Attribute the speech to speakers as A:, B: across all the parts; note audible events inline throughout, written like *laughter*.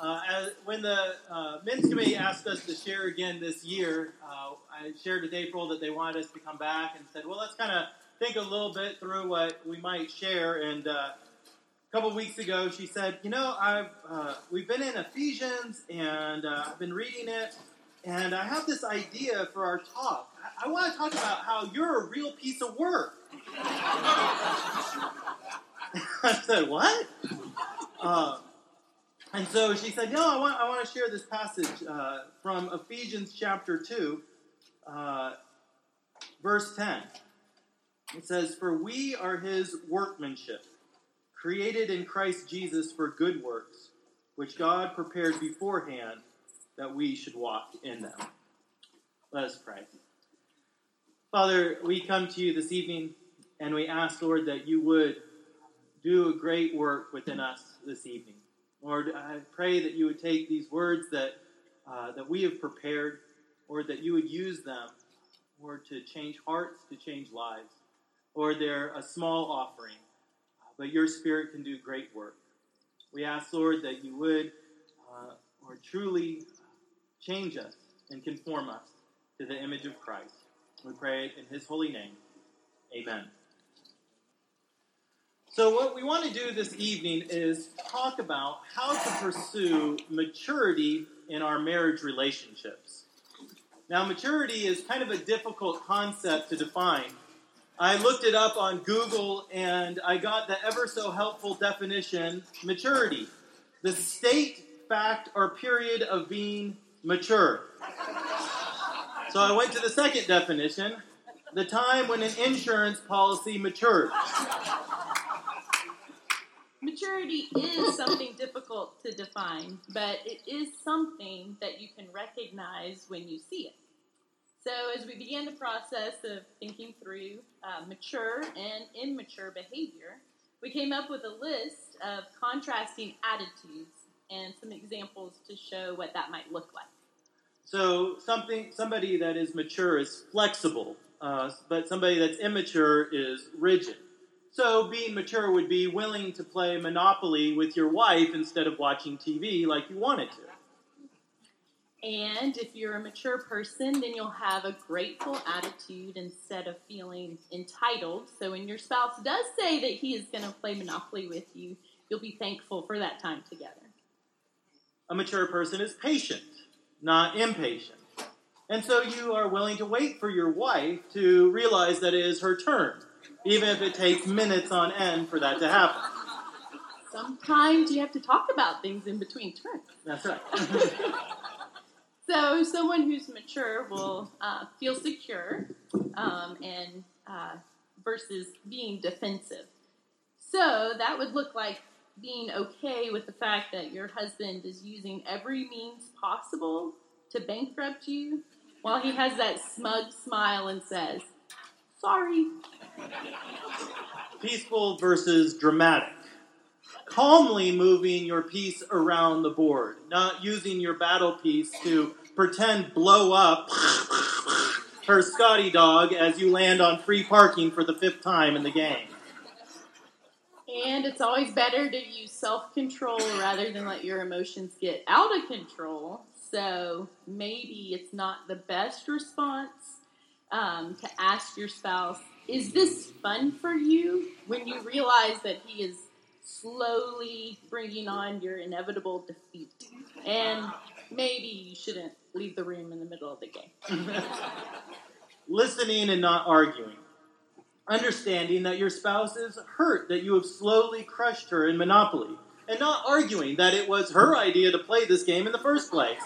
A: Uh, as, when the uh, men's committee asked us to share again this year, uh, I shared with April that they wanted us to come back and said, well, let's kind of think a little bit through what we might share. And uh, a couple weeks ago, she said, you know, I've uh, we've been in Ephesians and uh, I've been reading it, and I have this idea for our talk. I, I want to talk about how you're a real piece of work. *laughs* I said, what? And so she said, no, I want, I want to share this passage uh, from Ephesians chapter 2, uh, verse 10. It says, For we are his workmanship, created in Christ Jesus for good works, which God prepared beforehand that we should walk in them. Let us pray. Father, we come to you this evening and we ask, Lord, that you would do a great work within us this evening. Lord, I pray that you would take these words that, uh, that we have prepared, or that you would use them, Lord, to change hearts, to change lives. Lord, they're a small offering, but your Spirit can do great work. We ask, Lord, that you would, uh, Lord, truly change us and conform us to the image of Christ. We pray in his holy name. Amen. So, what we want to do this evening is talk about how to pursue maturity in our marriage relationships. Now, maturity is kind of a difficult concept to define. I looked it up on Google and I got the ever so helpful definition maturity the state, fact, or period of being mature. So I went to the second definition the time when an insurance policy matures.
B: Maturity is something difficult to define, but it is something that you can recognize when you see it. So, as we began the process of thinking through uh, mature and immature behavior, we came up with a list of contrasting attitudes and some examples to show what that might look like.
A: So, something somebody that is mature is flexible, uh, but somebody that's immature is rigid. So, being mature would be willing to play Monopoly with your wife instead of watching TV like you wanted to.
B: And if you're a mature person, then you'll have a grateful attitude instead of feeling entitled. So, when your spouse does say that he is going to play Monopoly with you, you'll be thankful for that time together.
A: A mature person is patient, not impatient. And so you are willing to wait for your wife to realize that it is her turn even if it takes minutes on end for that to happen.
B: Sometimes you have to talk about things in between turns.
A: That's right. *laughs*
B: so, someone who's mature will uh, feel secure um, and uh, versus being defensive. So, that would look like being okay with the fact that your husband is using every means possible to bankrupt you while he has that smug smile and says, Sorry.
A: Peaceful versus dramatic. Calmly moving your piece around the board, not using your battle piece to pretend blow up her Scotty dog as you land on free parking for the fifth time in the game.
B: And it's always better to use self control rather than let your emotions get out of control. So maybe it's not the best response um, to ask your spouse, is this fun for you? When you realize that he is slowly bringing on your inevitable defeat. And maybe you shouldn't leave the room in the middle of the game. *laughs*
A: Listening and not arguing. Understanding that your spouse is hurt that you have slowly crushed her in Monopoly. And not arguing that it was her idea to play this game in the first place.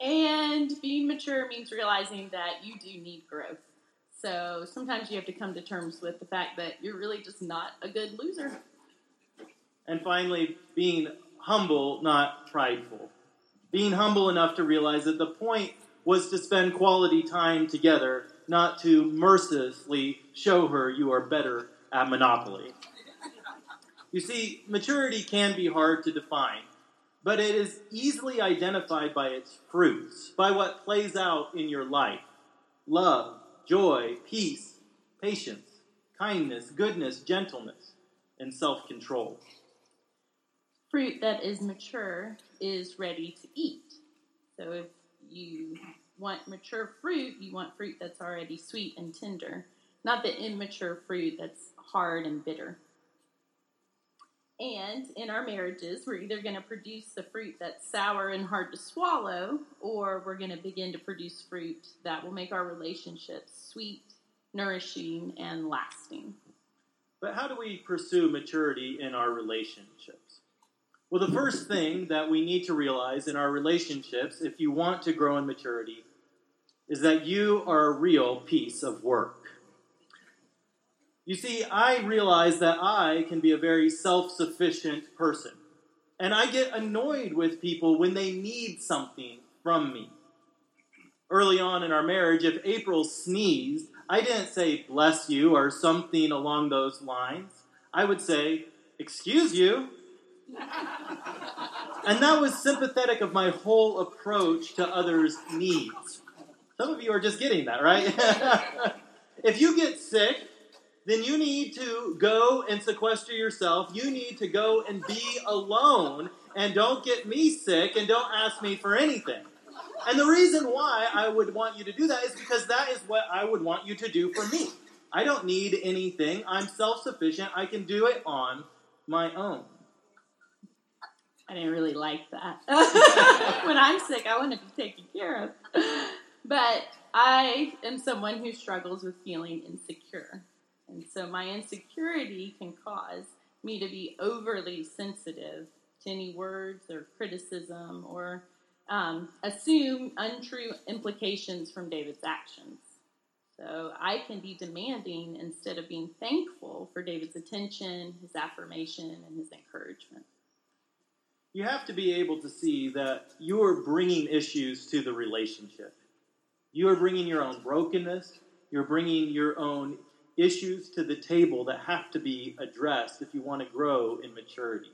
B: And being mature means realizing that you do need growth. So sometimes you have to come to terms with the fact that you're really just not a good loser.
A: And finally, being humble, not prideful. Being humble enough to realize that the point was to spend quality time together, not to mercilessly show her you are better at Monopoly. You see, maturity can be hard to define but it is easily identified by its fruits, by what plays out in your life love, joy, peace, patience, kindness, goodness, gentleness, and self control.
B: fruit that is mature is ready to eat. So if you want mature fruit, you want fruit that's already sweet and tender, not the immature fruit that's hard and bitter. And in our marriages, we're either going to produce the fruit that's sour and hard to swallow, or we're going to begin to produce fruit that will make our relationships sweet, nourishing, and lasting.
A: But how do we pursue maturity in our relationships? Well, the first thing that we need to realize in our relationships, if you want to grow in maturity, is that you are a real piece of work. You see, I realize that I can be a very self sufficient person. And I get annoyed with people when they need something from me. Early on in our marriage, if April sneezed, I didn't say bless you or something along those lines. I would say, excuse you. *laughs* and that was sympathetic of my whole approach to others' needs. Some of you are just getting that, right? *laughs* if you get sick, then you need to go and sequester yourself. You need to go and be alone and don't get me sick and don't ask me for anything. And the reason why I would want you to do that is because that is what I would want you to do for me. I don't need anything. I'm self sufficient. I can do it on my own.
B: I didn't really like that. *laughs* when I'm sick, I want to be taken care of. But I am someone who struggles with feeling insecure. And so my insecurity can cause me to be overly sensitive to any words or criticism or um, assume untrue implications from David's actions. So I can be demanding instead of being thankful for David's attention, his affirmation, and his encouragement.
A: You have to be able to see that you are bringing issues to the relationship. You are bringing your own brokenness, you're bringing your own issues to the table that have to be addressed if you want to grow in maturity.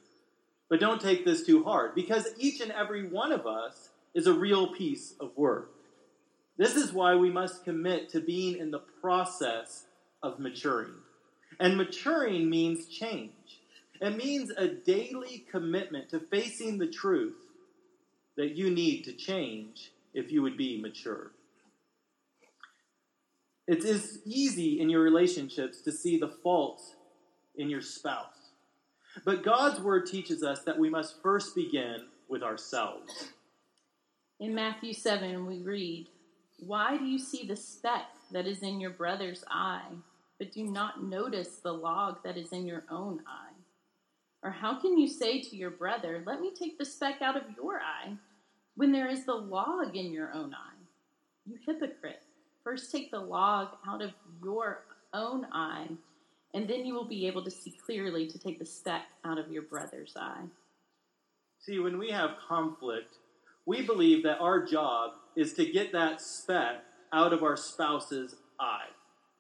A: But don't take this too hard because each and every one of us is a real piece of work. This is why we must commit to being in the process of maturing. And maturing means change. It means a daily commitment to facing the truth that you need to change if you would be mature. It is easy in your relationships to see the faults in your spouse. But God's word teaches us that we must first begin with ourselves.
B: In Matthew 7, we read, Why do you see the speck that is in your brother's eye, but do not notice the log that is in your own eye? Or how can you say to your brother, Let me take the speck out of your eye, when there is the log in your own eye? You hypocrite. First, take the log out of your own eye, and then you will be able to see clearly to take the speck out of your brother's eye.
A: See, when we have conflict, we believe that our job is to get that speck out of our spouse's eye,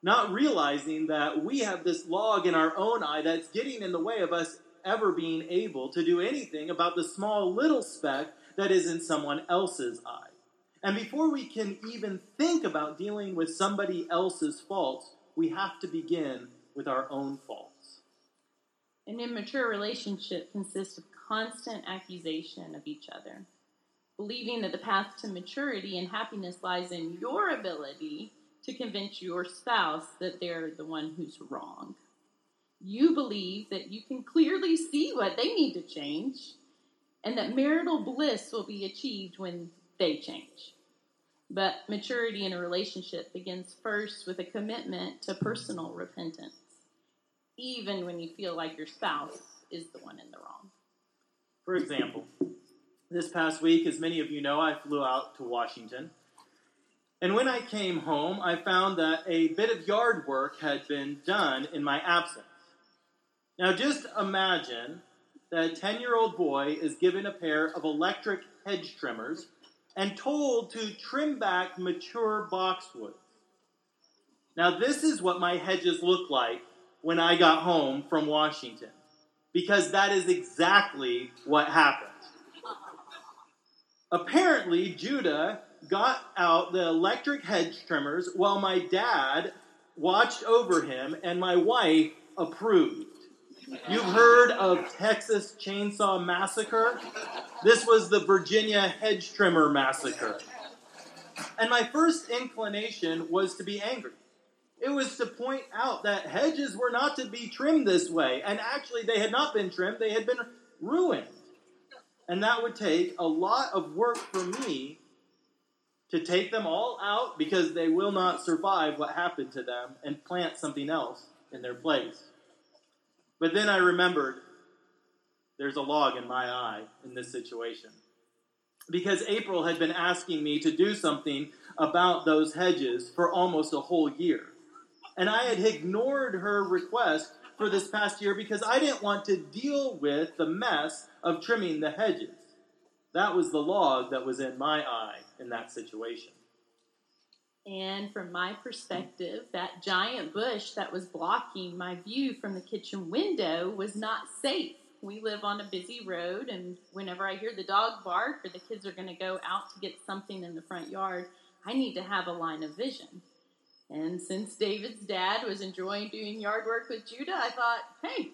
A: not realizing that we have this log in our own eye that's getting in the way of us ever being able to do anything about the small little speck that is in someone else's eye. And before we can even think about dealing with somebody else's faults, we have to begin with our own faults.
B: An immature relationship consists of constant accusation of each other, believing that the path to maturity and happiness lies in your ability to convince your spouse that they're the one who's wrong. You believe that you can clearly see what they need to change and that marital bliss will be achieved when they change. But maturity in a relationship begins first with a commitment to personal repentance, even when you feel like your spouse is the one in the wrong.
A: For example, this past week, as many of you know, I flew out to Washington. And when I came home, I found that a bit of yard work had been done in my absence. Now, just imagine that a 10 year old boy is given a pair of electric hedge trimmers and told to trim back mature boxwoods. Now, this is what my hedges look like when I got home from Washington, because that is exactly what happened. Apparently, Judah got out the electric hedge trimmers while my dad watched over him and my wife approved. You've heard of Texas Chainsaw Massacre? This was the Virginia Hedge Trimmer Massacre. And my first inclination was to be angry. It was to point out that hedges were not to be trimmed this way. And actually, they had not been trimmed, they had been ruined. And that would take a lot of work for me to take them all out because they will not survive what happened to them and plant something else in their place. But then I remembered there's a log in my eye in this situation. Because April had been asking me to do something about those hedges for almost a whole year. And I had ignored her request for this past year because I didn't want to deal with the mess of trimming the hedges. That was the log that was in my eye in that situation.
B: And from my perspective, that giant bush that was blocking my view from the kitchen window was not safe. We live on a busy road, and whenever I hear the dog bark or the kids are going to go out to get something in the front yard, I need to have a line of vision. And since David's dad was enjoying doing yard work with Judah, I thought, hey,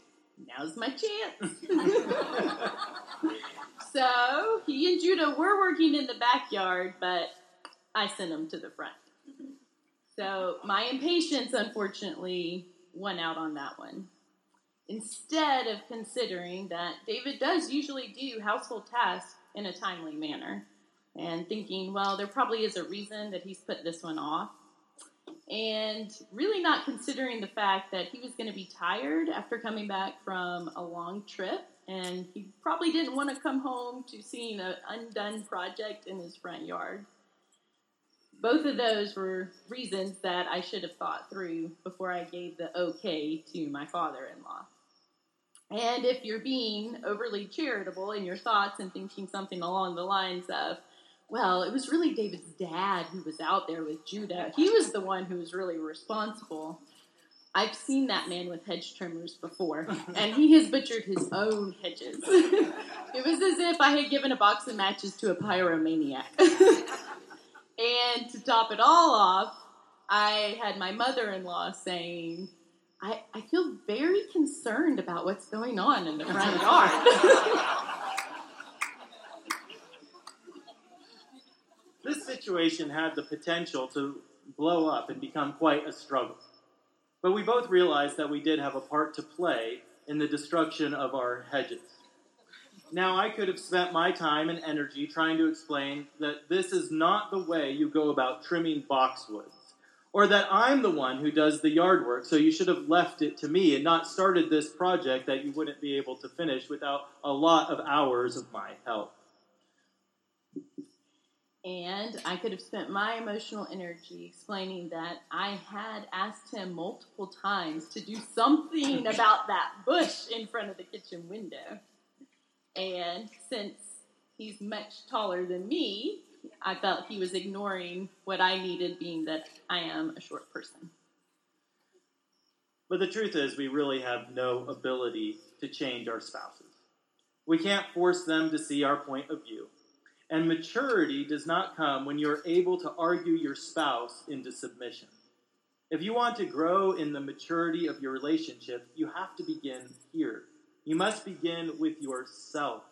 B: now's my chance. *laughs* so he and Judah were working in the backyard, but I sent them to the front. So my impatience, unfortunately, won out on that one. Instead of considering that David does usually do household tasks in a timely manner, and thinking, well, there probably is a reason that he's put this one off, and really not considering the fact that he was going to be tired after coming back from a long trip, and he probably didn't want to come home to seeing an undone project in his front yard both of those were reasons that I should have thought through before I gave the okay to my father in law. And if you're being overly charitable in your thoughts and thinking something along the lines of, well, it was really David's dad who was out there with Judah, he was the one who was really responsible. I've seen that man with hedge trimmers before, *laughs* and he has butchered his own hedges. *laughs* it was as if I had given a box of matches to a pyromaniac. *laughs* And to top it all off, I had my mother in law saying, I, I feel very concerned about what's going on in the front yard. *laughs*
A: this situation had the potential to blow up and become quite a struggle. But we both realized that we did have a part to play in the destruction of our hedges. Now, I could have spent my time and energy trying to explain that this is not the way you go about trimming boxwoods, or that I'm the one who does the yard work, so you should have left it to me and not started this project that you wouldn't be able to finish without a lot of hours of my help.
B: And I could have spent my emotional energy explaining that I had asked him multiple times to do something *laughs* about that bush in front of the kitchen window. And since he's much taller than me, I felt he was ignoring what I needed, being that I am a short person.
A: But the truth is, we really have no ability to change our spouses. We can't force them to see our point of view. And maturity does not come when you're able to argue your spouse into submission. If you want to grow in the maturity of your relationship, you have to begin here you must begin with yourself.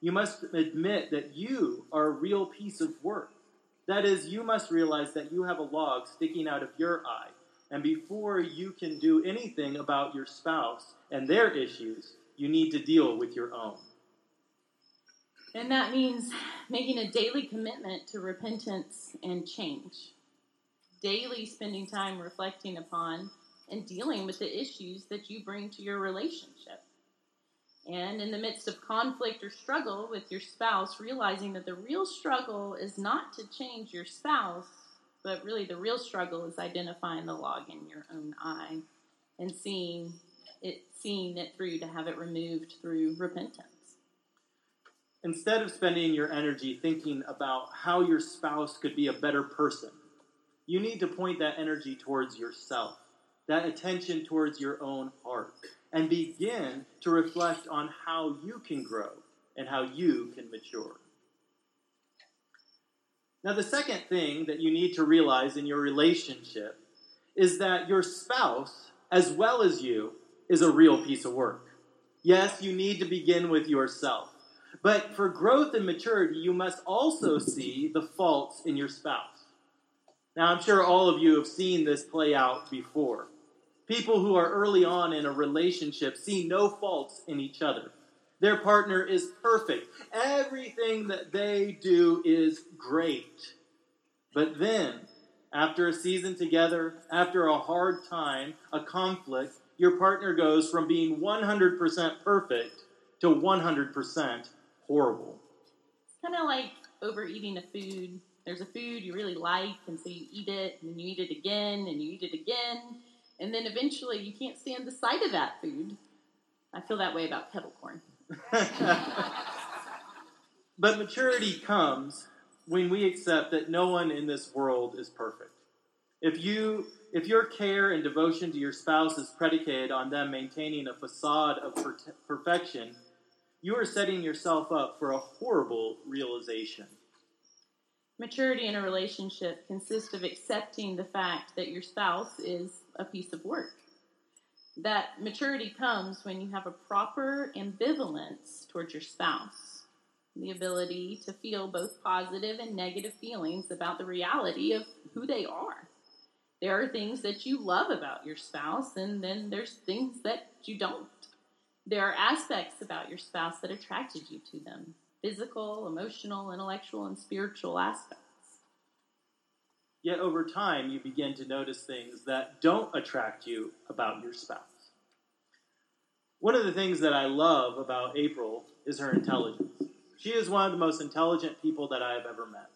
A: You must admit that you are a real piece of work. That is, you must realize that you have a log sticking out of your eye. And before you can do anything about your spouse and their issues, you need to deal with your own.
B: And that means making a daily commitment to repentance and change. Daily spending time reflecting upon and dealing with the issues that you bring to your relationship. And in the midst of conflict or struggle with your spouse, realizing that the real struggle is not to change your spouse, but really the real struggle is identifying the log in your own eye and seeing it seeing it through to have it removed through repentance.
A: Instead of spending your energy thinking about how your spouse could be a better person, you need to point that energy towards yourself, that attention towards your own heart and begin to reflect on how you can grow and how you can mature. Now, the second thing that you need to realize in your relationship is that your spouse, as well as you, is a real piece of work. Yes, you need to begin with yourself. But for growth and maturity, you must also see the faults in your spouse. Now, I'm sure all of you have seen this play out before. People who are early on in a relationship see no faults in each other. Their partner is perfect. Everything that they do is great. But then, after a season together, after a hard time, a conflict, your partner goes from being 100% perfect to 100% horrible.
B: It's kind of like overeating a food. There's a food you really like, and so you eat it, and you eat it again, and you eat it again, and then eventually you can't stand the sight of that food. I feel that way about kettle corn. *laughs*
A: but maturity comes when we accept that no one in this world is perfect. If you if your care and devotion to your spouse is predicated on them maintaining a facade of per- perfection, you are setting yourself up for a horrible realization.
B: Maturity in a relationship consists of accepting the fact that your spouse is a piece of work. That maturity comes when you have a proper ambivalence towards your spouse, the ability to feel both positive and negative feelings about the reality of who they are. There are things that you love about your spouse, and then there's things that you don't. There are aspects about your spouse that attracted you to them physical, emotional, intellectual, and spiritual aspects.
A: Yet over time, you begin to notice things that don't attract you about your spouse. One of the things that I love about April is her intelligence. She is one of the most intelligent people that I have ever met.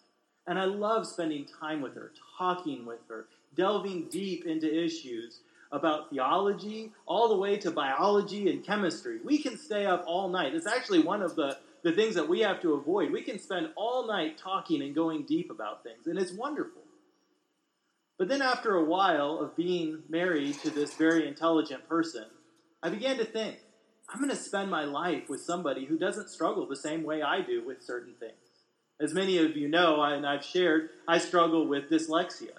A: And I love spending time with her, talking with her, delving deep into issues about theology, all the way to biology and chemistry. We can stay up all night. It's actually one of the, the things that we have to avoid. We can spend all night talking and going deep about things, and it's wonderful. But then, after a while of being married to this very intelligent person, I began to think, I'm going to spend my life with somebody who doesn't struggle the same way I do with certain things. As many of you know, and I've shared, I struggle with dyslexia.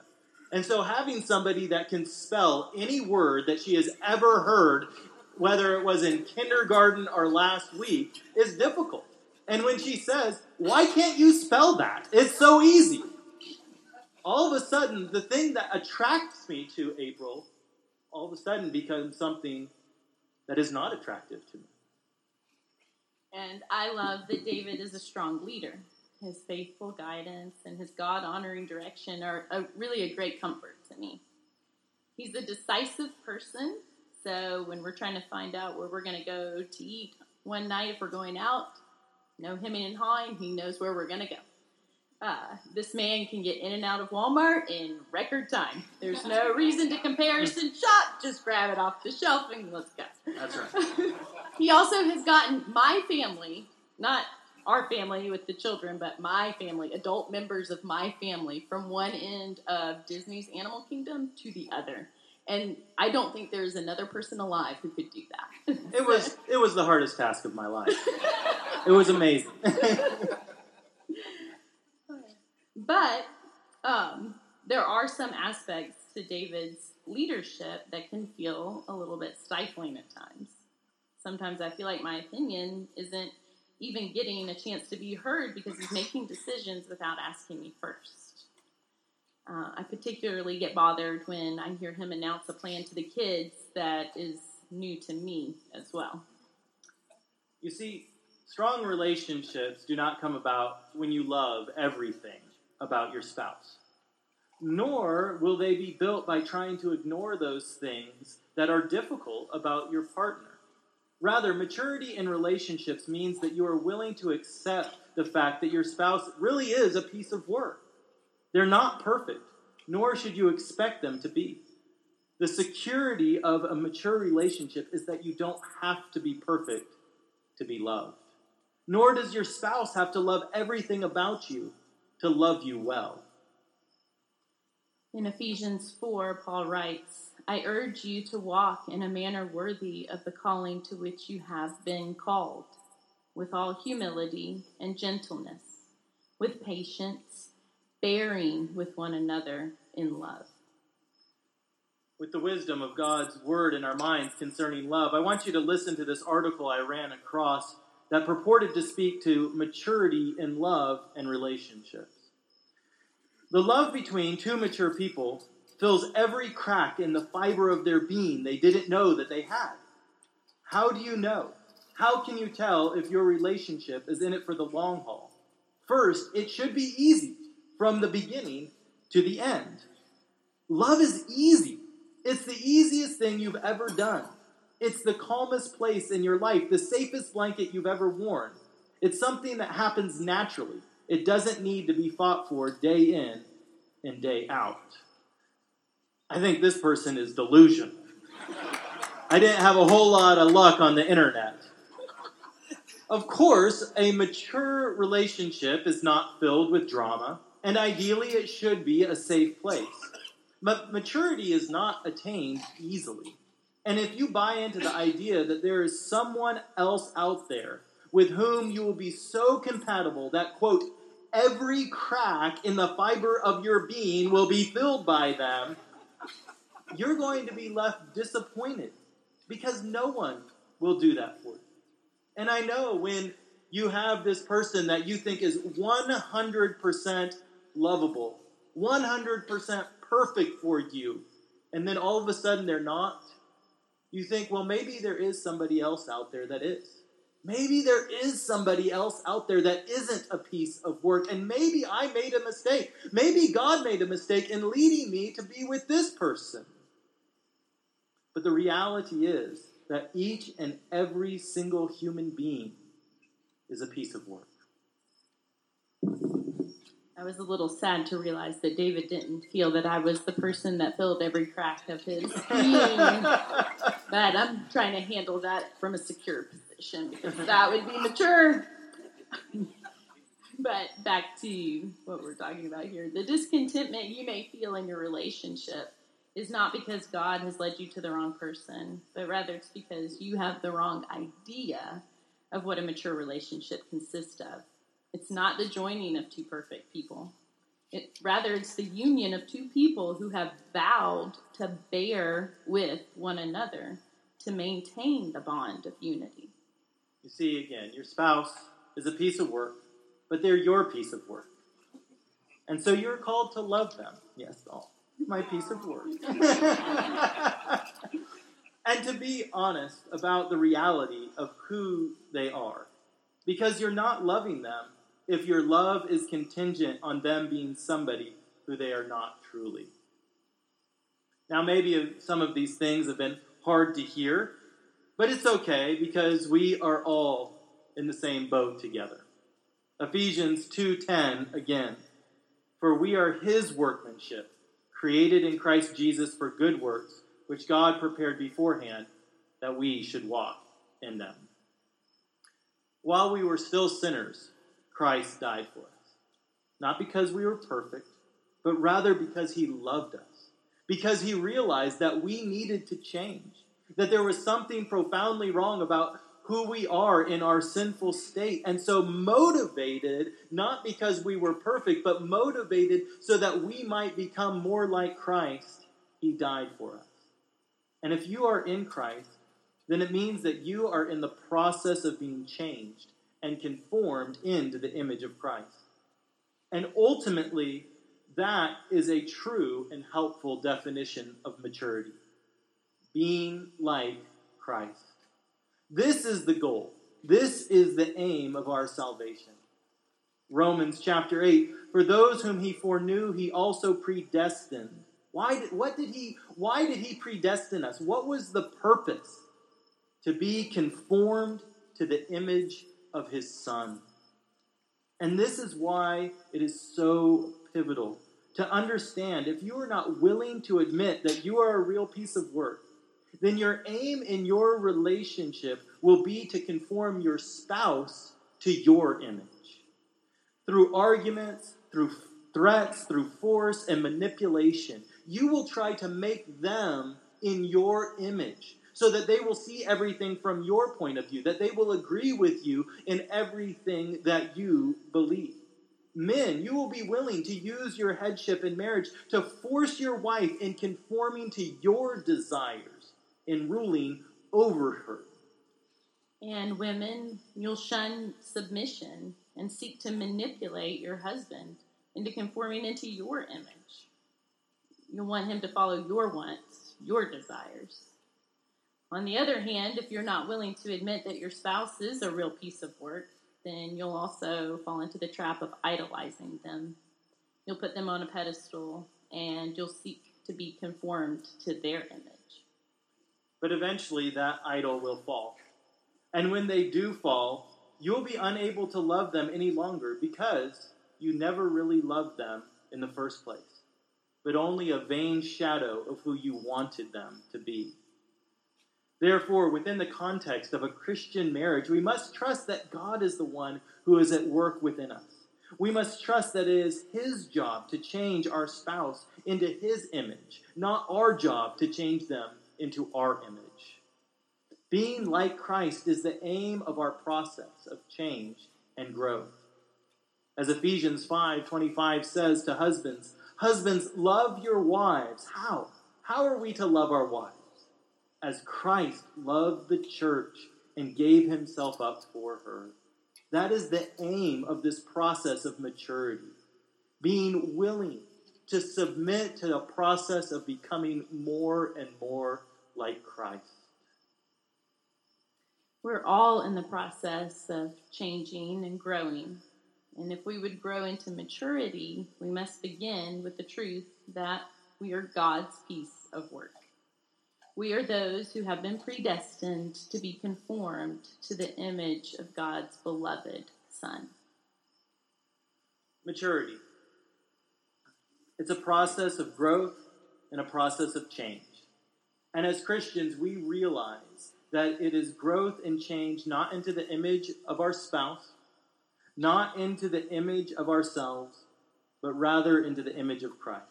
A: And so having somebody that can spell any word that she has ever heard, whether it was in kindergarten or last week, is difficult. And when she says, Why can't you spell that? It's so easy. All of a sudden, the thing that attracts me to April all of a sudden becomes something that is not attractive to me.
B: And I love that David is a strong leader his faithful guidance, and his God honoring direction are a, really a great comfort to me. He's a decisive person, so when we're trying to find out where we're going to go to eat one night, if we're going out, no hemming and hawing, he knows where we're going to go. Uh, this man can get in and out of Walmart in record time. There's no *laughs* reason to comparison shop. Just grab it off the shelf and let's go.
A: That's right. *laughs*
B: he also has gotten my family, not our family with the children, but my family, adult members of my family, from one end of Disney's Animal Kingdom to the other. And I don't think there's another person alive who could do that. *laughs*
A: it was it was the hardest task of my life. *laughs* it was amazing. *laughs*
B: but um, there are some aspects to David's leadership that can feel a little bit stifling at times. Sometimes I feel like my opinion isn't even getting a chance to be heard because he's making decisions without asking me first. Uh, I particularly get bothered when I hear him announce a plan to the kids that is new to me as well.
A: You see, strong relationships do not come about when you love everything about your spouse, nor will they be built by trying to ignore those things that are difficult about your partner. Rather, maturity in relationships means that you are willing to accept the fact that your spouse really is a piece of work. They're not perfect, nor should you expect them to be. The security of a mature relationship is that you don't have to be perfect to be loved. Nor does your spouse have to love everything about you to love you well.
B: In Ephesians 4, Paul writes, I urge you to walk in a manner worthy of the calling to which you have been called, with all humility and gentleness, with patience, bearing with one another in love.
A: with the wisdom of God's word in our minds concerning love, I want you to listen to this article I ran across that purported to speak to maturity in love and relationships. The love between two mature people fills every crack in the fiber of their being they didn't know that they had. How do you know? How can you tell if your relationship is in it for the long haul? First, it should be easy from the beginning to the end. Love is easy. It's the easiest thing you've ever done. It's the calmest place in your life, the safest blanket you've ever worn. It's something that happens naturally. It doesn't need to be fought for day in and day out. I think this person is delusional. I didn't have a whole lot of luck on the internet. Of course, a mature relationship is not filled with drama, and ideally it should be a safe place. But maturity is not attained easily. And if you buy into the idea that there is someone else out there with whom you will be so compatible that, quote, every crack in the fiber of your being will be filled by them, you're going to be left disappointed because no one will do that for you. And I know when you have this person that you think is 100% lovable, 100% perfect for you, and then all of a sudden they're not, you think, well, maybe there is somebody else out there that is. Maybe there is somebody else out there that isn't a piece of work, and maybe I made a mistake. Maybe God made a mistake in leading me to be with this person. But the reality is that each and every single human being is a piece of work.
B: I was a little sad to realize that David didn't feel that I was the person that filled every crack of his *laughs* being. but I'm trying to handle that from a secure position because that would be mature. *laughs* but back to what we're talking about here the discontentment you may feel in your relationship is not because God has led you to the wrong person, but rather it's because you have the wrong idea of what a mature relationship consists of. It's not the joining of two perfect people. It, rather, it's the union of two people who have vowed to bear with one another to maintain the bond of unity.
A: You see, again, your spouse is a piece of work, but they're your piece of work. And so you're called to love them. Yes, all my piece of work. *laughs* and to be honest about the reality of who they are. Because you're not loving them if your love is contingent on them being somebody who they are not truly. Now, maybe some of these things have been hard to hear, but it's okay because we are all in the same boat together. Ephesians 2:10 again. For we are his workmanship created in Christ Jesus for good works, which God prepared beforehand that we should walk in them. While we were still sinners, Christ died for us. Not because we were perfect, but rather because he loved us. Because he realized that we needed to change, that there was something profoundly wrong about who we are in our sinful state. And so, motivated, not because we were perfect, but motivated so that we might become more like Christ, He died for us. And if you are in Christ, then it means that you are in the process of being changed and conformed into the image of Christ. And ultimately, that is a true and helpful definition of maturity being like Christ. This is the goal. This is the aim of our salvation. Romans chapter 8 For those whom he foreknew, he also predestined. Why did, what did he, why did he predestine us? What was the purpose? To be conformed to the image of his Son. And this is why it is so pivotal to understand if you are not willing to admit that you are a real piece of work, then your aim in your relationship will be to conform your spouse to your image. Through arguments, through threats, through force and manipulation, you will try to make them in your image so that they will see everything from your point of view, that they will agree with you in everything that you believe. Men, you will be willing to use your headship in marriage to force your wife in conforming to your desires in ruling over her.
B: And women, you'll shun submission and seek to manipulate your husband into conforming into your image. You'll want him to follow your wants, your desires. On the other hand, if you're not willing to admit that your spouse is a real piece of work, then you'll also fall into the trap of idolizing them. You'll put them on a pedestal and you'll seek to be conformed to their image.
A: But eventually that idol will fall. And when they do fall, you'll be unable to love them any longer because you never really loved them in the first place, but only a vain shadow of who you wanted them to be. Therefore, within the context of a Christian marriage, we must trust that God is the one who is at work within us. We must trust that it is His job to change our spouse into His image, not our job to change them into our image. Being like Christ is the aim of our process of change and growth. As Ephesians 5:25 says to husbands, husbands love your wives. How? How are we to love our wives? As Christ loved the church and gave himself up for her. That is the aim of this process of maturity. Being willing to submit to the process of becoming more and more like Christ.
B: We're all in the process of changing and growing. And if we would grow into maturity, we must begin with the truth that we are God's piece of work. We are those who have been predestined to be conformed to the image of God's beloved Son.
A: Maturity. It's a process of growth and a process of change. And as Christians, we realize that it is growth and change not into the image of our spouse, not into the image of ourselves, but rather into the image of Christ.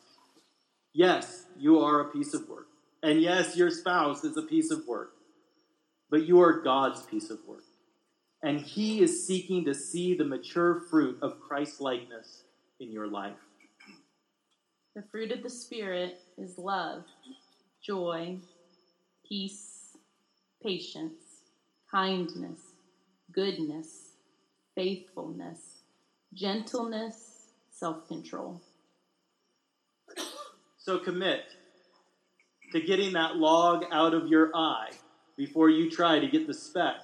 A: Yes, you are a piece of work. And yes, your spouse is a piece of work, but you are God's piece of work. And He is seeking to see the mature fruit of Christ likeness in your life.
B: The fruit of the Spirit is love, joy, peace, patience, kindness, goodness, faithfulness, gentleness, self control.
A: So commit to getting that log out of your eye before you try to get the speck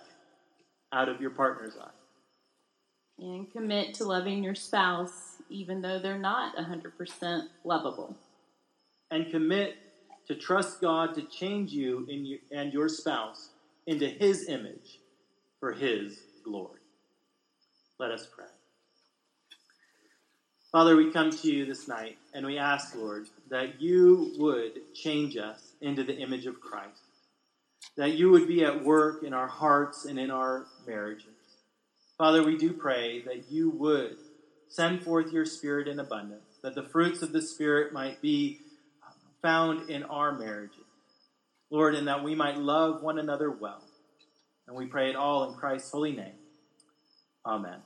A: out of your partner's eye.
B: And commit to loving your spouse even though they're not 100% lovable.
A: And commit to trust God to change you your, and your spouse into His image for His glory. Let us pray. Father, we come to you this night and we ask, Lord, that you would change us into the image of Christ, that you would be at work in our hearts and in our marriages. Father, we do pray that you would send forth your Spirit in abundance, that the fruits of the Spirit might be found in our marriages. Lord, and that we might love one another well. And we pray it all in Christ's holy name. Amen.